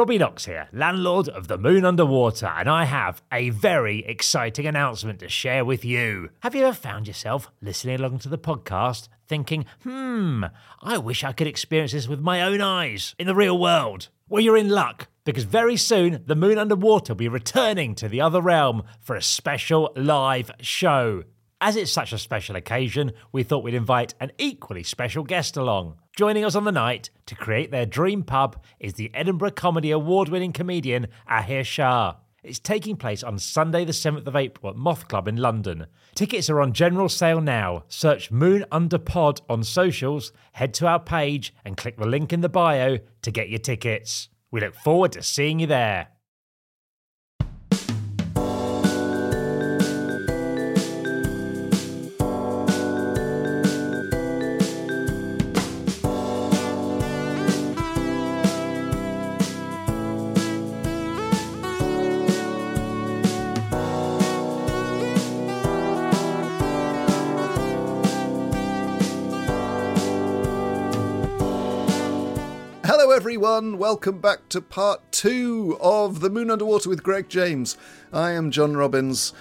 Robbie Knox here, landlord of the Moon Underwater, and I have a very exciting announcement to share with you. Have you ever found yourself listening along to the podcast thinking, hmm, I wish I could experience this with my own eyes in the real world? Well, you're in luck because very soon the Moon Underwater will be returning to the other realm for a special live show. As it's such a special occasion, we thought we'd invite an equally special guest along. Joining us on the night to create their dream pub is the Edinburgh Comedy Award winning comedian Ahir Shah. It's taking place on Sunday, the 7th of April at Moth Club in London. Tickets are on general sale now. Search Moon Under Pod on socials, head to our page, and click the link in the bio to get your tickets. We look forward to seeing you there. Everyone. Welcome back to part two of The Moon Underwater with Greg James. I am John Robins,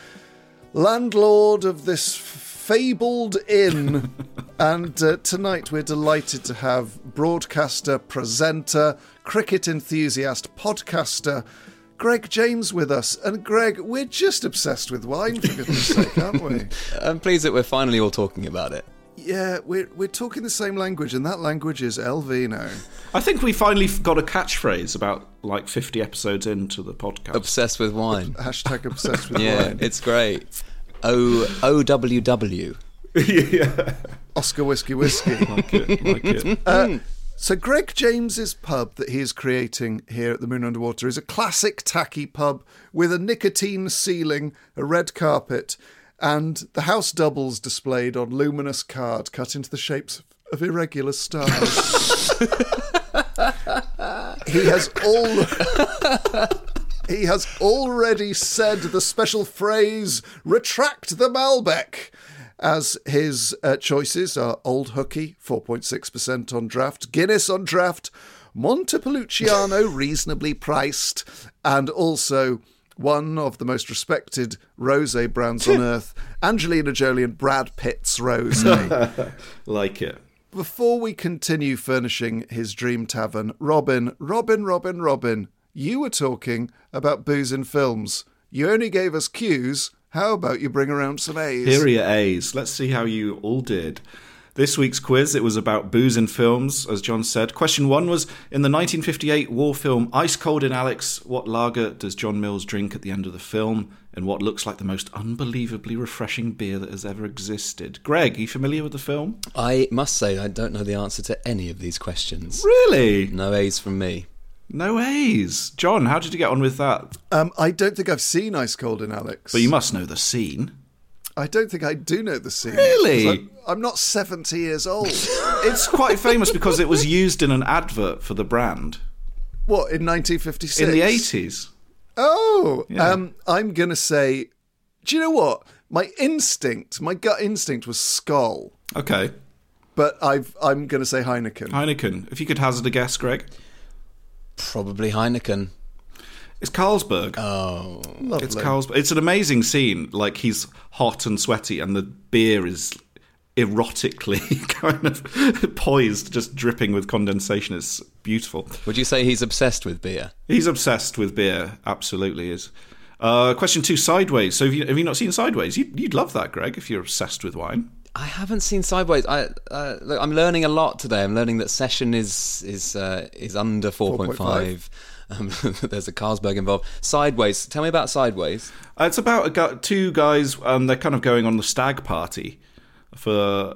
landlord of this fabled inn. and uh, tonight we're delighted to have broadcaster, presenter, cricket enthusiast, podcaster, Greg James with us. And Greg, we're just obsessed with wine, for goodness sake, aren't we? I'm pleased that we're finally all talking about it. Yeah, we're, we're talking the same language, and that language is El Vino. I think we finally got a catchphrase about like 50 episodes into the podcast. Obsessed with wine. Hashtag obsessed with yeah, wine. Yeah, it's great. O O W W. yeah. Oscar Whiskey Whiskey. Like it, like it. Uh, so Greg James's pub that he is creating here at the Moon Underwater is a classic tacky pub with a nicotine ceiling, a red carpet, and the house doubles displayed on luminous card cut into the shapes of irregular stars. he has all he has already said the special phrase "retract the Malbec." As his uh, choices are Old Hooky, 4.6% on draft, Guinness on draft, Montepulciano, reasonably priced, and also one of the most respected rosé brands on earth, Angelina Jolie and Brad Pitt's rosé. like it. Before we continue furnishing his dream tavern, Robin, Robin, Robin, Robin, you were talking about booze in films. You only gave us cues. How about you bring around some A's? Here are your A's. Let's see how you all did. This week's quiz, it was about booze in films, as John said. Question one was In the 1958 war film Ice Cold in Alex, what lager does John Mills drink at the end of the film? in what looks like the most unbelievably refreshing beer that has ever existed? Greg, are you familiar with the film? I must say I don't know the answer to any of these questions. Really? No A's from me. No A's. John, how did you get on with that? Um, I don't think I've seen Ice Cold in Alex. But you must know the scene. I don't think I do know the scene. Really? I'm, I'm not 70 years old. It's quite famous because it was used in an advert for the brand what, in 1956? in the 80s. Oh, Yeah. um, I'm going to say, do you know what? My instinct, my gut instinct was Skol, Okay. but I've, I'm going to say Heineken. Heineken. If you could hazard a guess, Greg. Probably Heineken. It's Carlsberg. Oh, Lovely. it's Carlsberg. It's an amazing scene. Like he's hot and sweaty, and the beer is erotically kind of poised, just dripping with condensation. It's beautiful. would you say he's obsessed with beer? He's obsessed with beer. Absolutely is. Uh, question two: Sideways. So have you have you not seen Sideways? You, you'd love that, Greg, if you're obsessed with wine. I haven't seen Sideways. I uh, look, I'm learning a lot today. I'm learning that Session is is uh, is under 4.5. Um, there's a Carlsberg involved. Sideways. Tell me about Sideways. Uh, it's about a gu- two guys. Um, they're kind of going on the stag party for.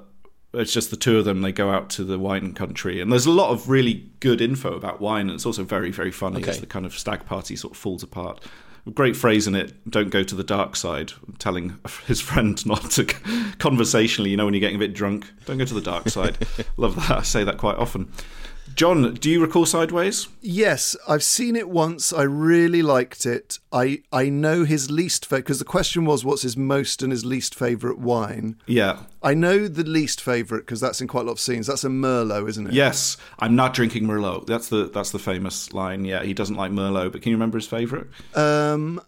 It's just the two of them. They go out to the wine country, and there's a lot of really good info about wine, and it's also very, very funny as the kind of stag party sort of falls apart. Great phrase in it: "Don't go to the dark side." Telling his friend not to conversationally, you know, when you're getting a bit drunk, don't go to the dark side. Love that. I say that quite often. John, do you recall Sideways? Yes, I've seen it once. I really liked it. I I know his least favorite because the question was what's his most and his least favorite wine. Yeah. I know the least favorite because that's in quite a lot of scenes. That's a Merlot, isn't it? Yes, I'm not drinking Merlot. That's the that's the famous line. Yeah, he doesn't like Merlot, but can you remember his favorite? Um,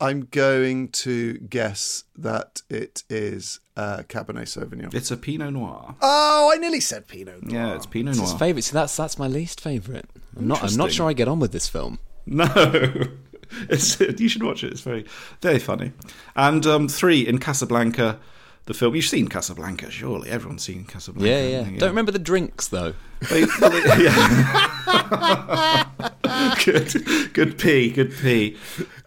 I'm going to guess that it is uh, Cabernet Sauvignon. It's a Pinot Noir. Oh, I nearly said Pinot Noir. Yeah, it's Pinot it's His Noir. favourite. See, that's that's my least favourite. I'm not. I'm not sure I get on with this film. No, it's, you should watch it. It's very, very funny. And um, three in Casablanca, the film. You've seen Casablanca, surely. Everyone's seen Casablanca. Yeah, yeah. haven't? Don't remember the drinks though. They- they- yeah. good, good pee, good pee.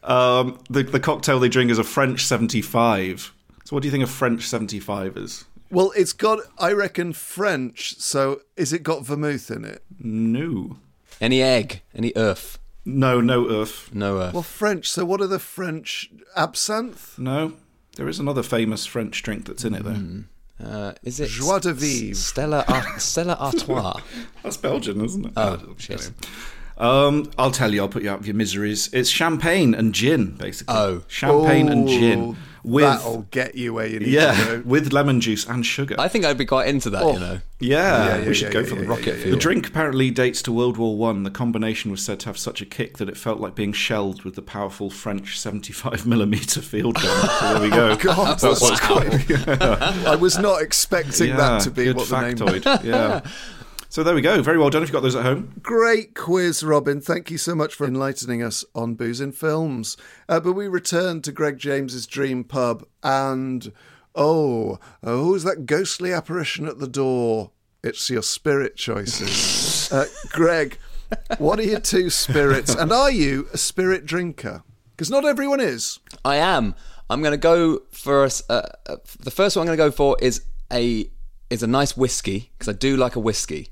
Um, the the cocktail they drink is a French seventy five. So, what do you think a French seventy five is? Well, it's got, I reckon, French. So, is it got vermouth in it? No, Any egg? Any earth? no, no earth. No earth. Well, French. So, what are the French absinthe? No, there is another famous French drink that's in it though. Hmm. Uh, is it Joie de vivre. Stella Ar- Stella Artois? That's Belgian, isn't it? Oh, shit. Um, I'll tell you. I'll put you out of your miseries. It's champagne and gin, basically. Oh. champagne and Oh, gin with That'll get you where you need to yeah, go. with lemon juice and sugar. I think I'd be quite into that. Oh. You know. yeah, Yeah, yeah, we should yeah, go yeah, for the yeah, rocket yeah, fuel. The drink apparently dates to World War One. The combination was said to have such a kick that it felt like being shelled with the powerful French 75 millimeter field gun. so there we go. God, that's quite, I was not expecting that to be good what the name factoid. yeah. So there we go. Very well done. If you've got those at home. Great quiz, Robin. Thank you so much for enlightening us on booze in films. Uh, but we return to Greg James's dream pub, and oh, oh, who's that ghostly apparition at the door? It's your spirit choices. uh, Greg, what are your two spirits, and are you a spirit drinker? Because not everyone is. I am. I'm going to go for a s uh, uh, the first one. I'm going to go for is a is a nice whiskey because I do like a whiskey,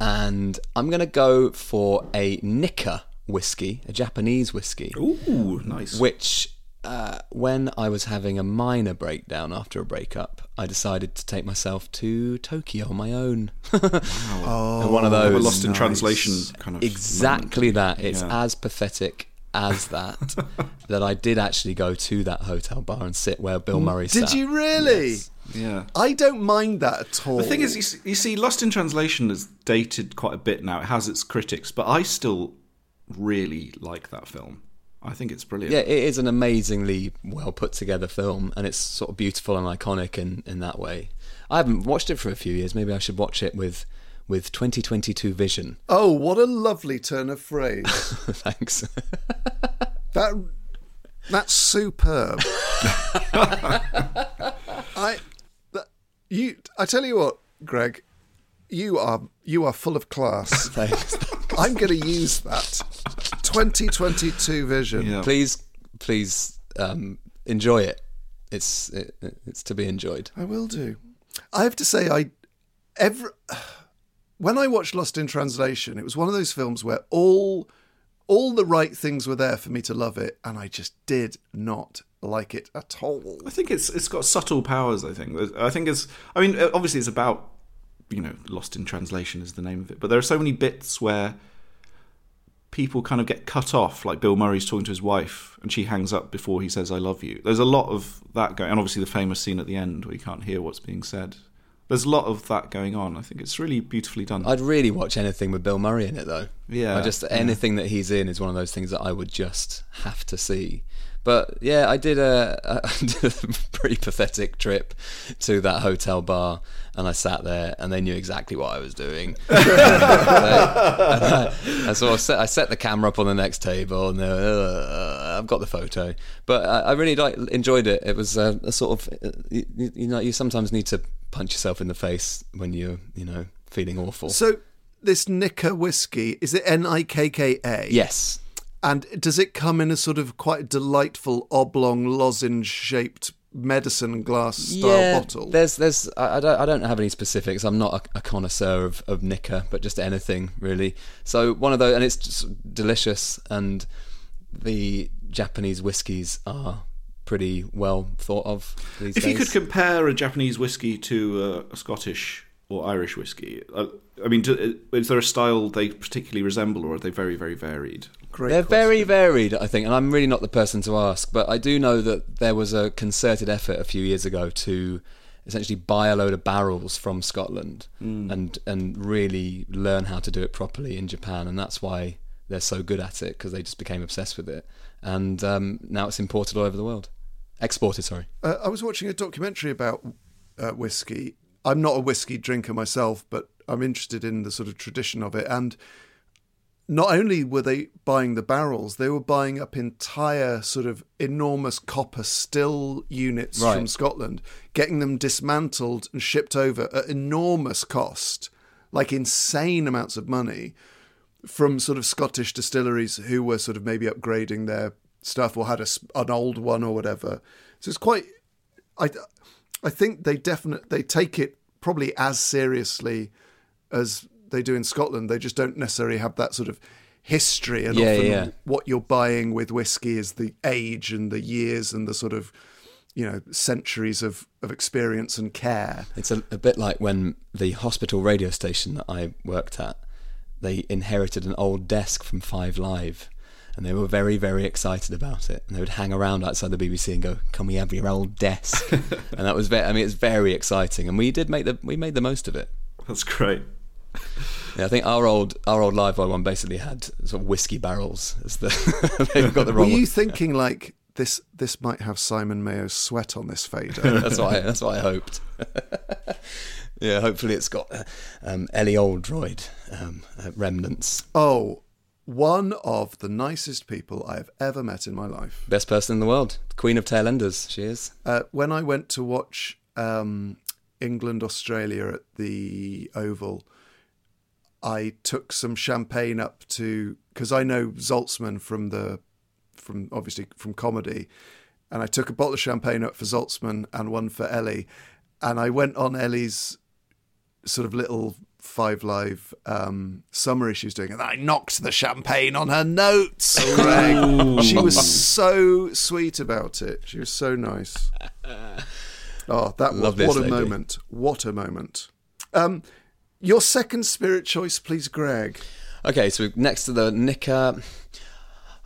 and I'm going to go for a Nikka whiskey, a Japanese whiskey, Ooh, nice. which. Uh, when I was having a minor breakdown after a breakup, I decided to take myself to Tokyo on my own. Oh, And one of those were lost in nice. translation kind of Exactly that. It's Yeah. as pathetic as that that I did actually go to that hotel bar and sit where Bill Murray Did sat. you really? Yes. Yeah. I don't mind that at all. The thing is, you see, you see, Lost in Translation is dated quite a bit now. It has its critics, but I still really like that film. I think it's brilliant. Yeah, it is an amazingly well put together film, and it's sort of beautiful and iconic in, in that way. I haven't watched it for a few years. Maybe I should watch it with with 2022 vision. oh, what a lovely turn of phrase. Thanks. That that's superb. I that, you I tell you what, Greg, you are you are full of class. Thanks. I'm going to use that 2022 vision. Yeah. please, please um, enjoy it. It's it, it's to be enjoyed. I will do. I have to say, I every when I watched Lost in Translation, it was one of those films where all all the right things were there for me to love it, and I just did not like it at all. I think it's it's got subtle powers. I think. I think it's. I mean, uh, obviously, it's about you know, Lost in Translation is the name of it. But there are so many bits where people kind of get cut off, like Bill Murray's talking to his wife, and she hangs up before he says "I love you." There's a lot of that going, and obviously the famous scene at the end where you can't hear what's being said. There's a lot of that going on. I think it's really beautifully done. I'd really watch anything with Bill Murray in it, though. Yeah, I just yeah. anything that he's in is one of those things that I would just have to see. But yeah, I did a, I did a pretty pathetic trip to that hotel bar, and I sat there, and they knew exactly what I was doing. and I, and so I set, I set the camera up on the next table, and they were, I've got the photo. But I, I really like enjoyed it. It was a, a sort of uh, you, you you know you sometimes need to punch yourself in the face when you're you know feeling awful. So this Nikka whiskey is it N I K K A? yes. And does it come in a sort of quite delightful oblong lozenge shaped medicine glass style bottle? There's, there's, I, I don't, I don't have any specifics. I'm not a, a connoisseur of, of Nikka, but just anything really. So one of those, and it's just delicious. And the Japanese whiskies are pretty well thought of these if days. you could compare a Japanese whiskey to uh, a Scottish or Irish whiskey? Uh, I mean, do, is there a style they particularly resemble, or are they very, very varied? Great They're question. very varied, I think, and I'm really not the person to ask, but I do know that there was a concerted effort a few years ago to essentially buy a load of barrels from Scotland and and really learn how to do it properly in Japan, and that's why they're so good at it because they just became obsessed with it, and um, now it's imported all over the world, exported. Sorry. Uh, I was watching a documentary about uh, whiskey. I'm not a whiskey drinker myself, but I'm interested in the sort of tradition of it. And not only were they buying the barrels, they were buying up entire sort of enormous copper still units Right. from Scotland, getting them dismantled and shipped over at enormous cost, like insane amounts of money from sort of Scottish distilleries who were sort of maybe upgrading their stuff or had a, an old one or whatever. So it's quite. I I think they definitely they take it probably as seriously as they do in Scotland. They just don't necessarily have that sort of history and Yeah, often yeah. what you're buying with whiskey is the age and the years and the sort of you know centuries of, of experience and care. It's a, a bit like when the hospital radio station that I worked at, they inherited an old desk from Five Live, and they were very, very excited about it. And they would hang around outside the BBC and go, "Can we have your old desk?" and that was very, I mean, it's very exciting, and we did make the we made the most of it. That's great. Yeah, I think our old our old live one basically had sort of whiskey barrels as the they've got the Were wrong. you thinking like this? This might have Simon Mayo's sweat on this fader. that's what I, that's what I hoped. yeah, hopefully it's got uh, um, Ellie Oldroyd um, uh, remnants. oh, one of the nicest people I have ever met in my life. Best person in the world, Queen of Tailenders. She is. Uh, when I went to watch um, England Australia at the Oval, I took some champagne up to because I know Zaltzman from the from obviously from comedy, and I took a bottle of champagne up for Zaltzman and one for Ellie, and I went on Ellie's sort of little Five Live um, summer issue she was doing, and I knocked the champagne on her notes. Greg, she was so sweet about it. She was so nice. Oh, that was Love this what a lady. moment! What a moment! Um, your second spirit choice, please, Greg. Okay, so next to the Nikka,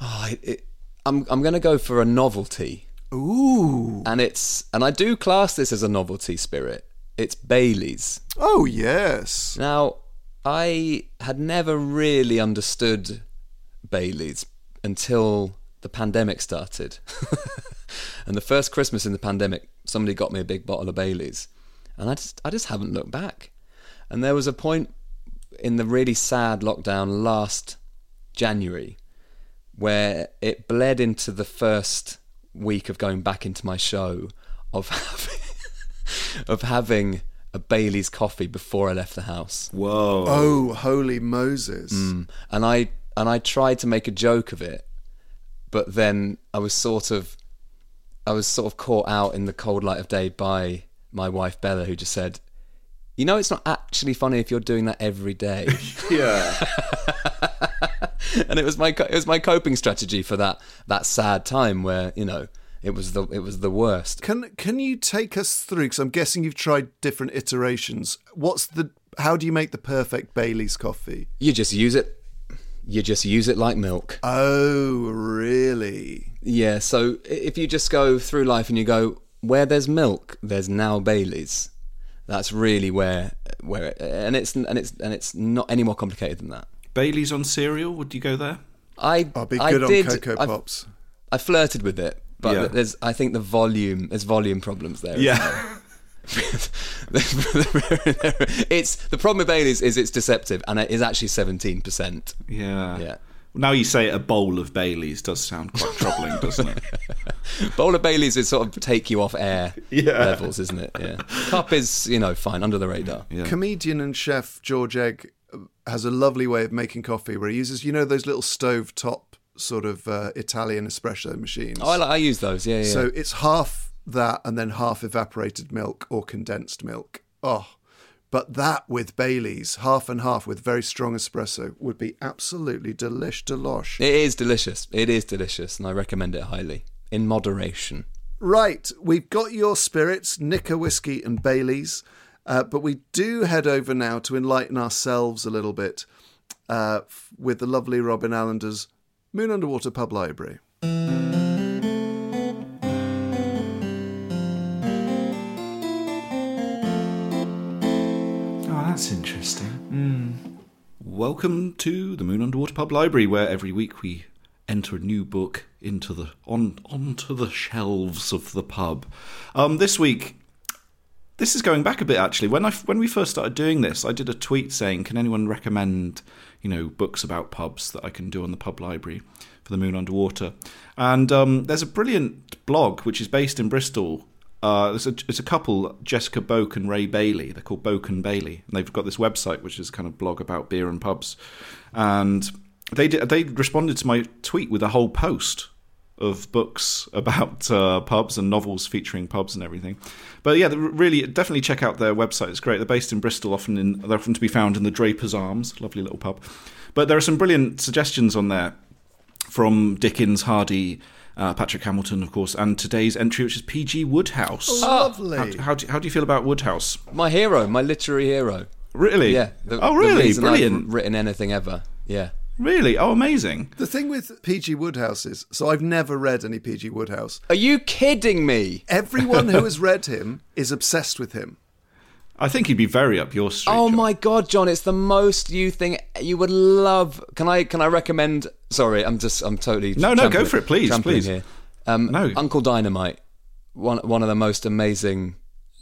oh, it, it, I'm I'm going to go for a novelty, Ooh. and it's and I do class this as a novelty spirit. It's Bailey's. Oh yes. Now, I had never really understood Bailey's until the pandemic started. and the first Christmas in the pandemic, somebody got me a big bottle of Bailey's. And I just I just haven't looked back. And there was a point in the really sad lockdown last January where it bled into the first week of going back into my show of having of having a Bailey's coffee before I left the house. Whoa. Oh, holy Moses! Mm. and I and I tried to make a joke of it, but then I was sort of I was sort of caught out in the cold light of day by my wife Bella, who just said, "You know, it's not actually funny if you're doing that every day." Yeah. and it was my it was my coping strategy for that that sad time where you know it was the it was the worst. Can can you take us through? Because I'm guessing you've tried different iterations. What's the? How do you make the perfect Bailey's coffee? You just use it. You just use it like milk. Oh, really? Yeah, so if you just go through life and you go, where there's milk, there's now Bailey's. That's really where where it, and it's and it's and it's not any more complicated than that. Bailey's on cereal. Would you go there? I I'll be I good on did, Cocoa I- Pops. I flirted with it, but Yeah. there's I think the volume there's volume problems there. Yeah. it's the problem with Bailey's is it's deceptive and it is actually seventeen percent. yeah. Yeah. Now you say a bowl of Bailey's does sound quite troubling, doesn't it? Bowl of Bailey's is sort of take you off air Yeah. levels, isn't it? Yeah. Cup is you know fine under the radar. Yeah. Comedian and chef George Egg has a lovely way of making coffee where he uses, you know, those little stove top sort of uh, Italian espresso machines. Oh, I, like- I use those. Yeah, yeah. So it's half that and then half evaporated milk or condensed milk. Oh, but that with Bailey's, half and half with very strong espresso, would be absolutely delish delosh. It is delicious. It is delicious, and I recommend it highly in moderation. Right, we've got your spirits, Nikka whiskey and Bailey's. Uh, but we do head over now to enlighten ourselves a little bit uh, with the lovely Robin Allender's Moon Underwater Pub Library. Oh, that's interesting. Welcome to the Moon Underwater Pub Library, where every week we enter a new book into the on onto the shelves of the pub. Um, this week, this is going back a bit actually. When I when we first started doing this, I did a tweet saying, "Can anyone recommend you know books about pubs that I can do on the pub library for the Moon Underwater?" And um, there's a brilliant blog which is based in Bristol uh, it's, a, it's a couple, Jessica Boak and Ray Bailey. They're called Boak and Bailey, and they've got this website which is kind of blog about beer and pubs. And they did, they responded to my tweet with a whole post of books about uh, pubs and novels featuring pubs and everything. But yeah, really, definitely check out their website. It's great. They're based in Bristol, often in they're often to be found in the Draper's Arms, lovely little pub. But there are some brilliant suggestions on there from Dickens, Hardy, uh, Patrick Hamilton, of course, and today's entry, which is P.G. Wodehouse. Lovely. How, how, do, how do you feel about Wodehouse? My hero, my literary hero. Really? Yeah. the- oh, the really? reason I've Brilliant. written anything ever. Yeah. Really? Oh, amazing. The thing with P.G. Wodehouse is, so I've never read any P.G. Wodehouse. Are you kidding me? Everyone who has read him is obsessed with him. I think he'd be very up your street. Oh John. my god, John! It's the most you thing you would love. Can I? Can I recommend? Sorry, I'm just. I'm totally. No, no, go for it, please, trampling please. Here. Um, No. Uncle Dynamite. One one of the most amazing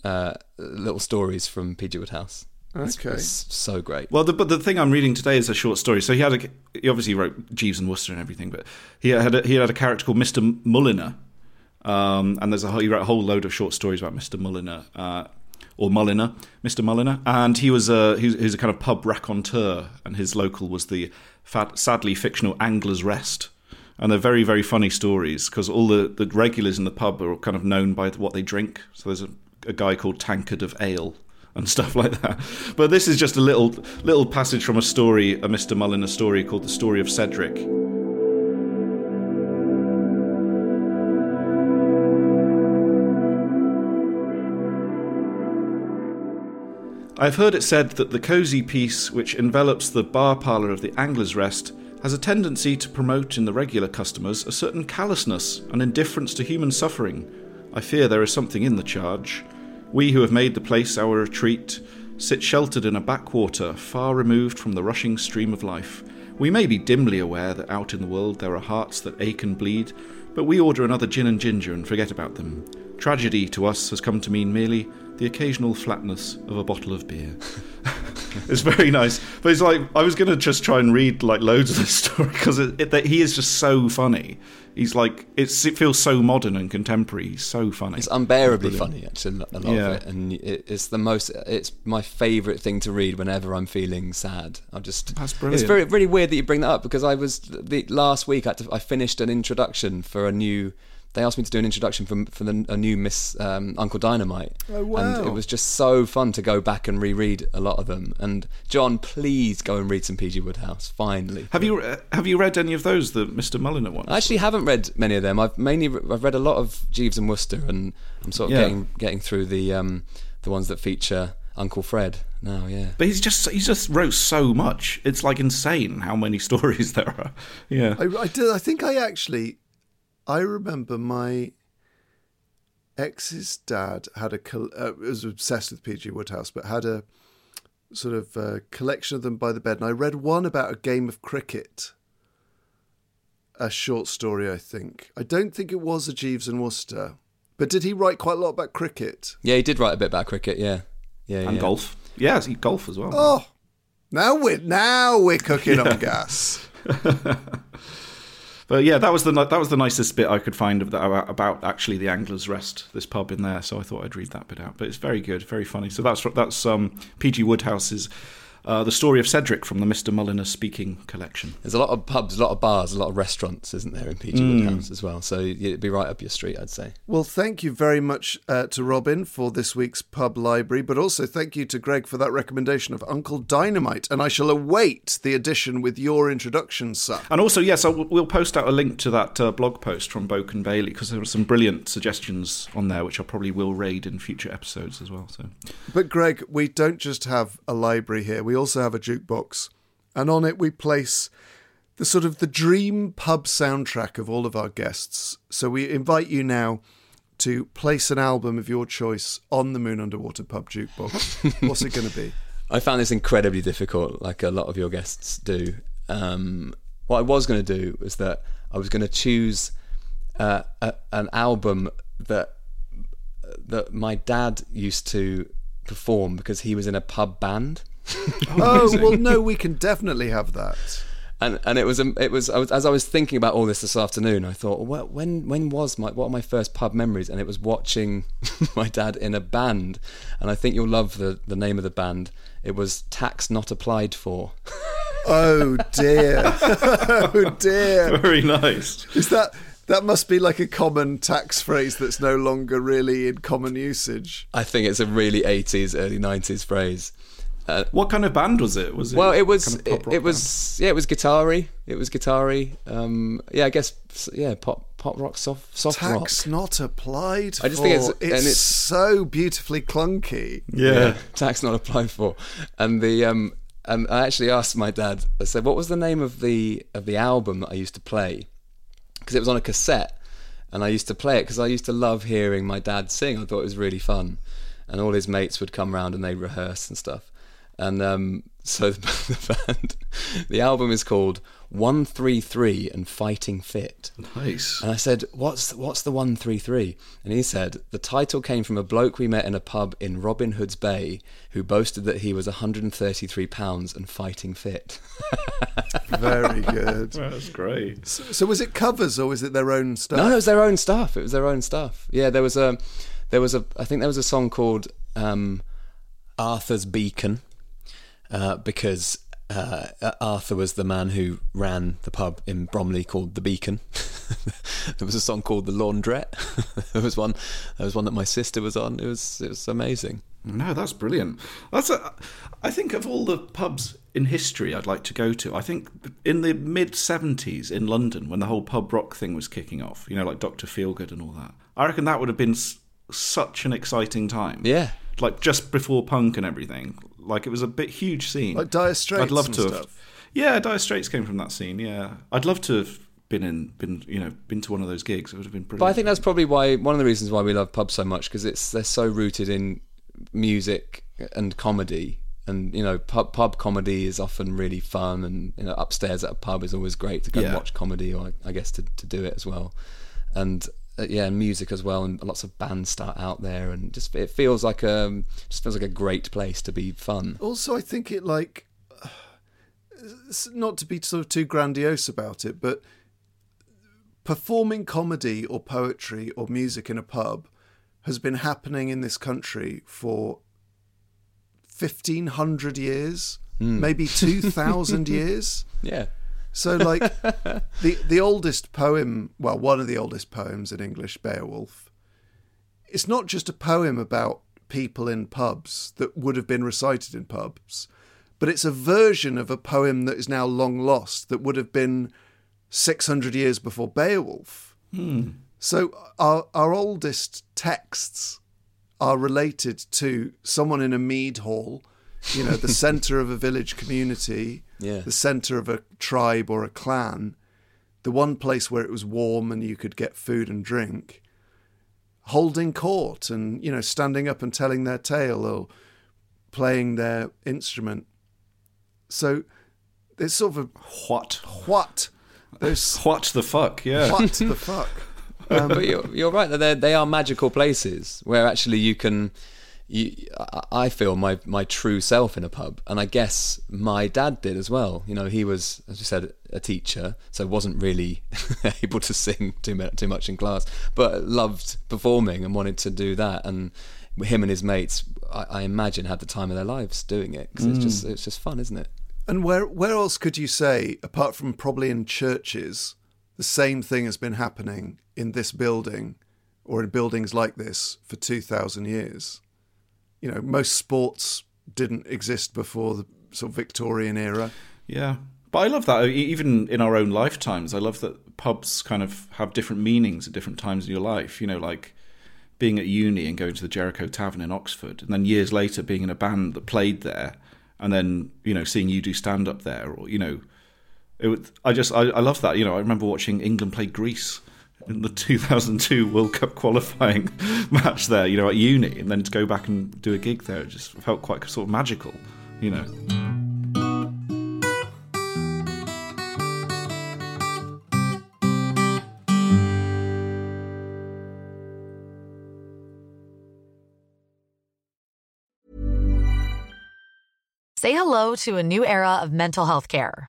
uh, little stories from P.G. Wodehouse. Okay. it's so great. Well, the, but the thing I'm reading today is a short story. So he had a, he obviously wrote Jeeves and Wooster and everything, but he had a, he had a character called Mr. Mulliner, um, and there's a whole, he wrote a whole load of short stories about Mr. Mulliner. Uh, or Mulliner, Mr. Mulliner, and he was a he was, he was a kind of pub raconteur, and his local was the fad, sadly fictional Angler's Rest, and they're very very funny stories because all the, the regulars in the pub are kind of known by what they drink. So there's a, a guy called Tankard of Ale and stuff like that. But this is just a little little passage from a story, a Mr. Mulliner story called The Story of Cedric. I've heard it said that the cosy peace which envelops the bar parlour of the Angler's Rest has a tendency to promote in the regular customers a certain callousness and indifference to human suffering. I fear there is something in the charge. We who have made the place our retreat sit sheltered in a backwater far removed from the rushing stream of life. We may be dimly aware that out in the world there are hearts that ache and bleed, but we order another gin and ginger and forget about them. Tragedy to us has come to mean merely the occasional flatness of a bottle of beer. it's very nice, but it's like I was going to just try and read like loads of this story because it, it, that he is just so funny. He's like it's, it feels so modern and contemporary. He's so funny. It's unbearably Brilliant. funny, actually. A lot Yeah. of it, and it, it's the most. It's my favourite thing to read whenever I'm feeling sad. I just. That's brilliant. It's very really weird that you bring that up because I was the last week. I, had to, I finished an introduction for a new. They asked me to do an introduction for for the, a new Miss um, Uncle Dynamite, Oh, wow. and it was just so fun to go back and reread a lot of them. And John, please go and read some PG Wodehouse. Finally, have you uh, have you read any of those, the Mr. Mulliner ones? I actually haven't read many of them. I've mainly I've read a lot of Jeeves and Wooster, and I'm sort of Yeah. getting getting through the um, the ones that feature Uncle Fred now. Yeah, But he's just he just wrote so much. It's like insane how many stories there are. Yeah. I, I did. I think I actually, I remember my ex's dad had a uh, was obsessed with PG Wodehouse, but had a sort of uh, collection of them by the bed, and I read one about a game of cricket. A short story, I think. I don't think it was a Jeeves and Wooster, but did he write quite a lot about cricket? yeah, he did write a bit about cricket. Yeah, yeah, and yeah. golf. Yeah, he golf as well. Oh, now we're now we're cooking on gas. But yeah, that was the that was the nicest bit I could find of about, about actually the Angler's Rest, this pub in there. So I thought I'd read that bit out. But it's very good, very funny. So that's that's um, PG Wodehouse's uh, the story of Cedric from the Mr. Mulliner Speaking collection. There's a lot of pubs, a lot of bars, a lot of restaurants, isn't there, in PG Wodehouse as well? So it'd be right up your street, I'd say. Well, thank you very much uh, to Robin for this week's pub library, but also thank you to Greg for that recommendation of Uncle Dynamite. And I shall await the edition with your introduction, sir. And also, yes, I'll, we'll post out a link to that uh, blog post from Boak and Bailey because there were some brilliant suggestions on there, which I probably will raid in future episodes as well. So, But Greg, we don't just have a library here; we also have a jukebox, and on it we place the sort of the dream pub soundtrack of all of our guests. So we invite you now to place an album of your choice on the Moon Underwater Pub jukebox. What's it going to be? I found this incredibly difficult, like a lot of your guests do. Um, what I was going to do was that I was going to choose uh, a, an album that that my dad used to perform because he was in a pub band. Oh well, no, we can definitely have that. and and it was um, it was, I was as I was thinking about all this this afternoon, I thought, well, when when was my what are my first pub memories? And it was watching my dad in a band, and I think you'll love the the name of the band. It was Tax Not Applied For. Oh dear, oh dear. very nice. Is that that must be like a common tax phrase that's no longer really in common usage? I think it's a really 80s, early 90s phrase. What kind of band was it? Was it Well, it was kind of it, it was yeah, it was guitar-y. It was guitar-y. Um, yeah, I guess yeah, pop pop rock, soft soft rock. Tax not applied. I just for. think it's- it's, and it's- so beautifully clunky. band? Yeah. tax not applied for. And the um, and I actually asked my dad. I said, "What was the name of the of the album that I used to play?" Because it was on a cassette, and I used to play it because I used to love hearing my dad sing. I thought it was really fun, and all his mates would come round and they'd rehearse and stuff. And um, so the, the band, the album is called One Three Three and Fighting Fit. Nice. And I said, "What's what's the one three three? And he said the title came from a bloke we met in a pub in Robin Hood's Bay who boasted that he was 133 pounds and fighting fit. Very good. That's great. so, so was it covers or was it their own stuff? no, it was their own stuff. It was their own stuff. Yeah, there was a there was a I think there was a song called um, Arthur's Beacon uh, because. Uh, Arthur was the man who ran the pub in Bromley called the Beacon. there was a song called the Laundrette. there was one. There was one that my sister was on. It was it was amazing. No, that's brilliant. That's a, I think of all the pubs in history I'd like to go to. I think in the mid '70s in London, when the whole pub rock thing was kicking off, you know, like Doctor Feelgood and all that. I reckon that would have been s- such an exciting time. Yeah, like just before punk and everything. Like it was a bit huge scene. Like Dire Straits I'd love and to have. stuff. Yeah, Dire Straits came from that scene. Yeah, I'd love to have been in, been you know, been to one of those gigs. It would have been brilliant. but I think that's probably why one of the reasons why we love pubs so much because it's they're so rooted in music and comedy. And you know, pub pub comedy is often really fun, and you know, upstairs at a pub is always great to go and watch comedy, or I guess to, to do it as well. And uh, yeah, music as well, and lots of bands start out there, and just it feels like a just feels like a great place to be fun. Also, I think it like not to be sort of too grandiose about it, but performing comedy or poetry or music in a pub has been happening in this country for fifteen hundred years, maybe two thousand years. Yeah, So, like the the oldest poem, well, one of the oldest poems in English, Beowulf. It's not just a poem about people in pubs that would have been recited in pubs, but it's a version of a poem that is now long lost that would have been six hundred years before Beowulf. Hmm. So, our our oldest texts are related to someone in a mead hall, you know, the centre of a village community, Yeah. the centre of a tribe or a clan, the one place where it was warm and you could get food and drink, holding court and, you know, standing up and telling their tale or playing their instrument. So it's sort of what? a what? There's What the fuck? Yeah. what the fuck? but you're, you're right that they are magical places where actually you can. You, I- I feel my my true self in a pub, and I guess my dad did as well. You know, he was, as you said, a teacher, so wasn't really able to sing too much, too much in class, but loved performing and wanted to do that. And him and his mates, I, I imagine, had the time of their lives doing it because it's mm. just it's just fun, isn't it? And where where else could you say, apart from probably in churches, the same thing has been happening in this building or in buildings like this for two thousand years? You know, most sports didn't exist before the sort of Victorian era. Yeah. But I love that. Uh, e- Even in our own lifetimes, I love that pubs kind of have different meanings at different times in your life. You know, like being at uni and going to the Jericho Tavern in Oxford, and then years later being in a band that played there, and then you know seeing you do stand up there, or you know, it was, I just I, I love that. You know, I remember watching England play Greece in the 2002 World Cup qualifying match there. You know, at uni, and then to go back and do a gig there, it just felt quite sort of magical. You know. Say hello to a new era of mental health care.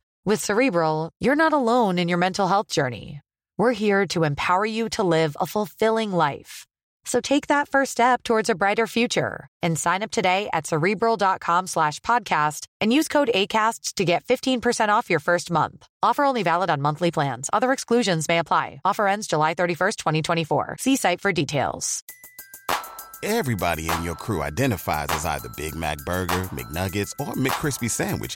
With Cerebral, you're not alone in your mental health journey. We're here to empower you to live a fulfilling life. So take that first step towards a brighter future and sign up today at cerebral.com slash podcast and use code ACAST to get 15% off your first month. Offer only valid on monthly plans. Other exclusions may apply. Offer ends July 31st, 2024. See site for details. Everybody in your crew identifies as either Big Mac Burger, McNuggets, or McCrispy Sandwich.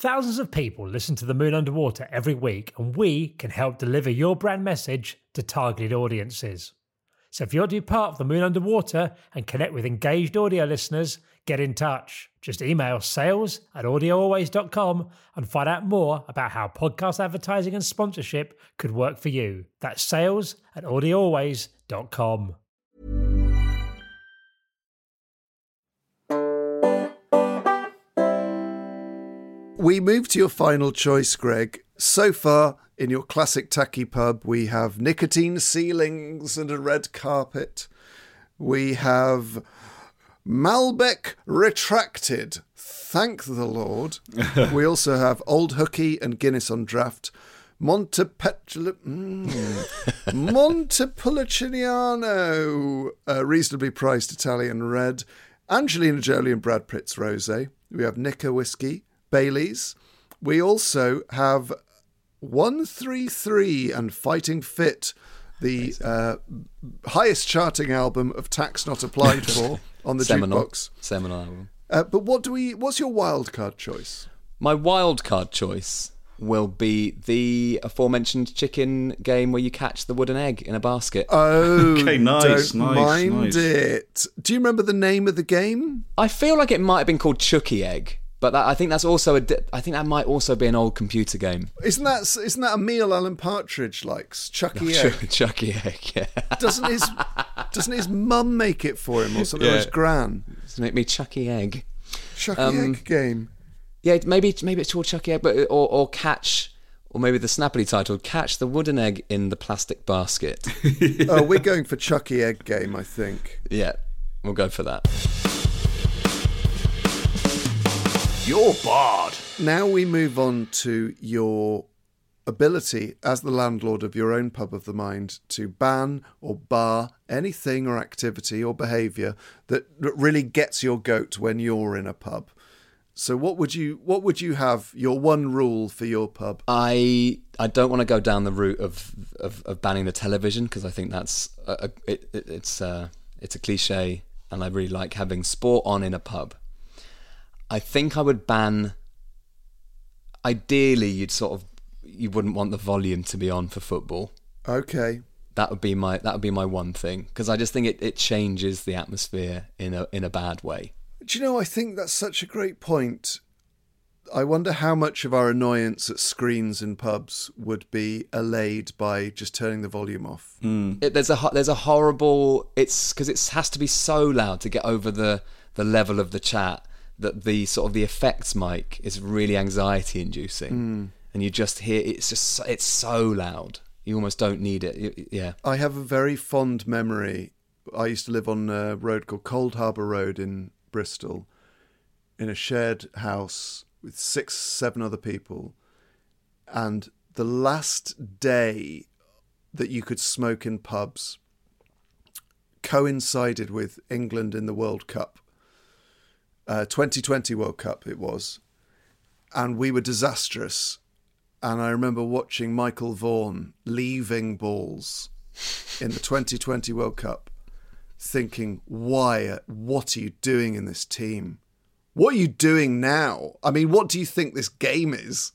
Thousands of people listen to The Moon Underwater every week, and we can help deliver your brand message to targeted audiences. So if you're to be part of The Moon Underwater and connect with engaged audio listeners, get in touch. Just email sales at audioalways.com and find out more about how podcast advertising and sponsorship could work for you. That's sales at audioalways.com. We move to your final choice, Greg. So far, in your classic tacky pub, we have nicotine ceilings and a red carpet. We have Malbec retracted. Thank the Lord. we also have Old Hooky and Guinness on draft. Montepetl- mm. Montepulciano, a reasonably priced Italian red. Angelina Jolie and Brad Pitt's rosé. We have Nikka whiskey, Bailey's. We also have 133 and Fighting Fit, the uh, highest charting album of Tax Not Applied For on the Seminal, jukebox. seminal album. Uh, but what do we? What's your wild card choice? My wild card choice will be the aforementioned chicken game where you catch the wooden egg in a basket. Oh, Okay, nice, don't nice, mind nice. it. Do you remember the name of the game? I feel like it might have been called Chuckie Egg, but that, I think that's also a. di- I think that might also be an old computer game. Isn't that isn't that a meal Alan Partridge likes? Chuckie Egg. Chuckie Egg, yeah. doesn't his doesn't his mum make it for him or something? Or his gran? Does it make me Chuckie Egg? Chuckie Um, Egg game. Yeah, maybe maybe it's called Chuckie Egg, but or, or catch, or maybe the snappily titled "Catch the Wooden Egg in the Plastic Basket." Oh, we're going for Chuckie Egg game, I think. yeah, we'll go for that. You're barred. Now we move on to your ability as the landlord of your own pub of the mind to ban or bar anything or activity or behaviour that, that really gets your goat when you're in a pub. So what would you what would you have your one rule for your pub? I I don't want to go down the route of of, of banning the television because I think that's a, a, it, it, it's uh it's a cliche, and I really like having sport on in a pub. I think I would ban. Ideally, you'd sort of you wouldn't want the volume to be on for football. Okay. That would be my that would be my one thing because I just think it, it changes the atmosphere in a in a bad way. Do you know, I think that's such a great point. I wonder how much of our annoyance at screens in pubs would be allayed by just turning the volume off. Hmm. It, there's a there's a horrible it's because it has to be so loud to get over the the level of the chat that the sort of the effects mic is really anxiety inducing hmm. and you just hear it's just it's so loud you almost don't need it You- yeah I have a very fond memory. I used to live on a road called Cold Harbour Road in Bristol in a shared house with six, seven other people. And the last day that you could smoke in pubs coincided with England in the World Cup. Uh, 2020 World Cup it was. And we were disastrous. And I remember watching Michael Vaughan leaving balls in the 2020 World Cup, thinking, why? What are you doing in this team? What are you doing now? I mean, what do you think this game is?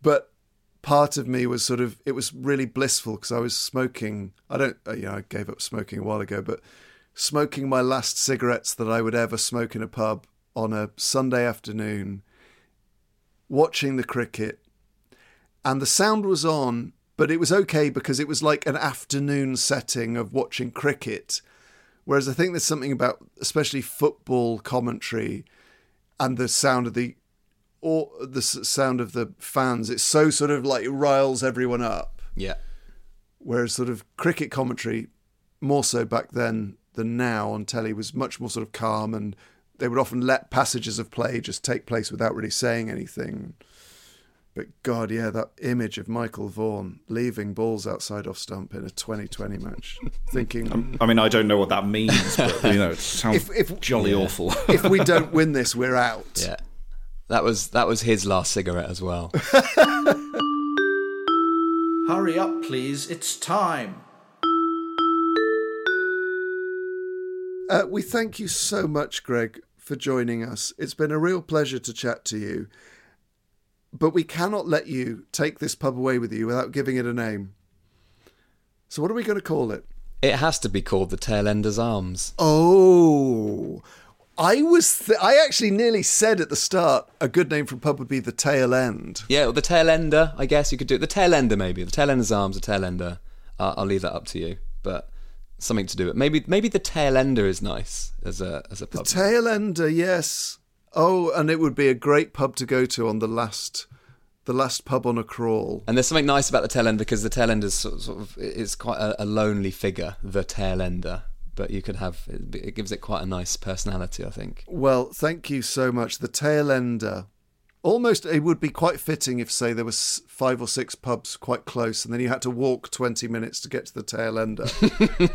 But part of me was sort of, it was really blissful because I was smoking. I don't, uh, you know, I gave up smoking a while ago, but smoking my last cigarettes that I would ever smoke in a pub on a Sunday afternoon, watching the cricket, and the sound was on, but it was okay because it was like an afternoon setting of watching cricket. Whereas I think there's something about, especially football commentary, and the sound of the, or the sound of the fans. It's so sort of like it riles everyone up. yeah Whereas sort of cricket commentary, more so back then than now on telly, was much more sort of calm, and they would often let passages of play just take place without really saying anything. But God, yeah, that image of Michael Vaughan leaving balls outside off stump in a 2020 match, thinking, um, I mean, I don't know what that means, but you know, it sounds If- if- jolly awful. if we don't win this, we're out. yeah that was that was his last cigarette as well Hurry up, please. It's time. Uh, we thank you so much, Greg, for joining us. It's been a real pleasure to chat to you. But we cannot let you take this pub away with you without giving it a name. So, what are we going to call it? it has to be called the tail ender's arms Oh, I was. Th- I actually nearly said at the start a good name for a pub would be the Tail End. yeah well, the tail ender i guess you could do it the tail ender maybe the tail ender's arms the tail ender uh, i'll leave that up to you but something to do it maybe maybe the tail ender is nice as a as a The pub Tail Ender, yes. Oh, and it would be a great pub to go to on the last, the last pub on a crawl. And there's something nice about the tail end because the tail end is sort, sort of is quite a, a lonely figure, the tail ender. But you could have it, it gives it quite a nice personality, I think. Well, thank you so much. The tail ender. Almost, it would be quite fitting if, say, there was five or six pubs quite close, and then you had to walk twenty minutes to get to the tail ender.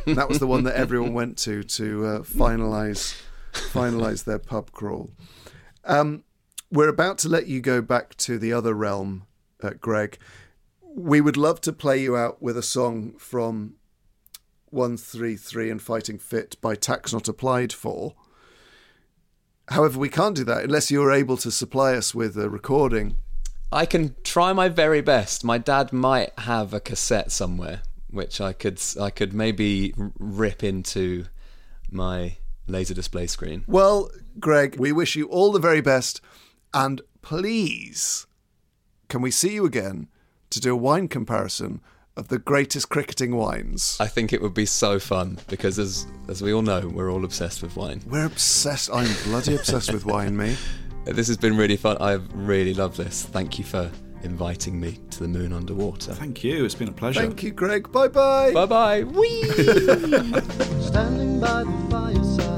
that was the one that everyone went to to uh, finalize finalize their pub crawl. Um, we're about to let you go back to the other realm, uh, Greg. We would love to play you out with a song from 133 and Fighting Fit by Tax Not Applied For. However, we can't do that unless you're able to supply us with a recording. I can try my very best. My dad might have a cassette somewhere, which I could I could maybe rip into my laser display screen. Well, Greg, we wish you all the very best. And please, can we see you again to do a wine comparison of the greatest cricketing wines? I think it would be so fun because, as as we all know, we're all obsessed with wine. We're obsessed. I'm bloody obsessed with wine, me. This has been really fun. I've really loved this. Thank you for inviting me to the moon underwater. Thank you. It's been a pleasure. Thank you, Greg. Bye bye. Bye bye. Whee! Standing by the fireside,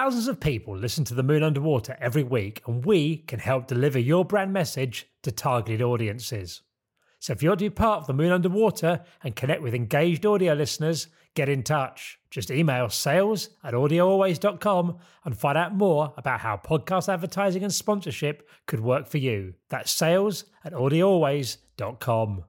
Thousands of people listen to The Moon Underwater every week, and we can help deliver your brand message to targeted audiences. So if you're to be part of The Moon Underwater and connect with engaged audio listeners, get in touch. Just email sales at audioalways.com and find out more about how podcast advertising and sponsorship could work for you. That's sales at audioalways.com.